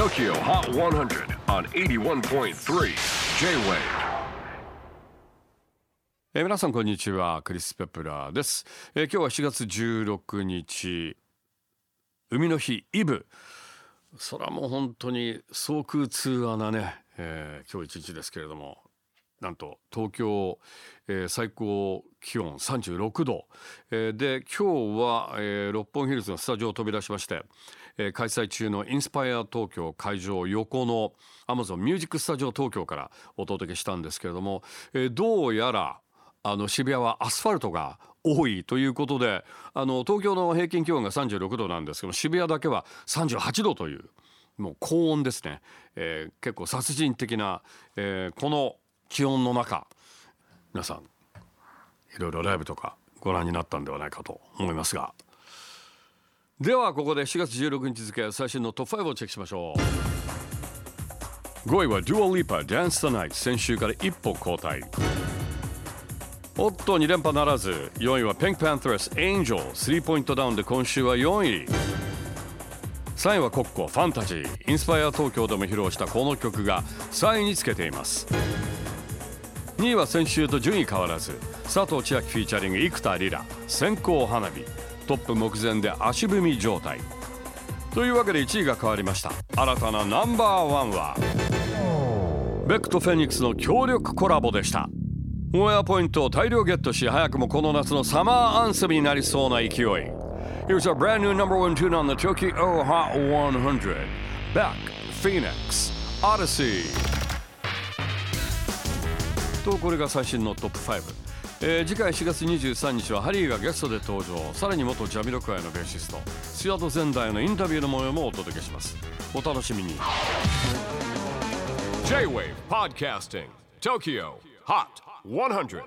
TOKYO HOT 100 on 81.3 J-WAVE. えー皆さんこんにちは。クリス・ペプラーです、えー今日は7月16日。海の日イブ。それはもう本当に総空通話なね、えー今日一日ですけれども。なんと東京、えー最高気温36度、えーで今日は、えー六本木ヒルズのスタジオを飛び出しまして、えー開催中のインスパイア東京会場横の Amazon ミュージックスタジオ東京からお届けしたんですけれども、えーどうやらあの渋谷はアスファルトが多いということであの東京の平均気温が36度なんですけど渋谷だけは38度というもう高温ですね、えー結構殺人的な、えーこの気温の中皆さんいろいろライブとかご覧になったんではないかと思いますが。ではここで4月16日付最新のトップ5をチェックしましょう。5位は Dua Lipa Dance the Night 先週から一歩後退。おっと2連覇ならず4位は Pink Panthers Angel スリーポイントダウンで今週は4位。3位はコッコファンタジーインスパイア東京でも披露したこの曲が3位につけています。2位は先週と順位変わらず佐藤千秋フィーチャリング生田リラ線香花火トップ目前で足踏み状態。というわけで1位が変わりました。新たなナンバーワンはベックとフェニックスの協力コラボでした。オンエアポイントを大量ゲットし早くもこの夏のサマーアンセムになりそうな勢い。Here's our brand new number one tune on the Tokyo Hot 100 Beck, Phoenix, Odyssey. とこれが最新のトップ5、えー次回4月23日はハリーがゲストで登場。さらに元ジャミロクアイのベーシスト。スヤド前代のインタビューの模様もお届けします。お楽しみに。J-WAVE PODCASTING TOKYO HOT 100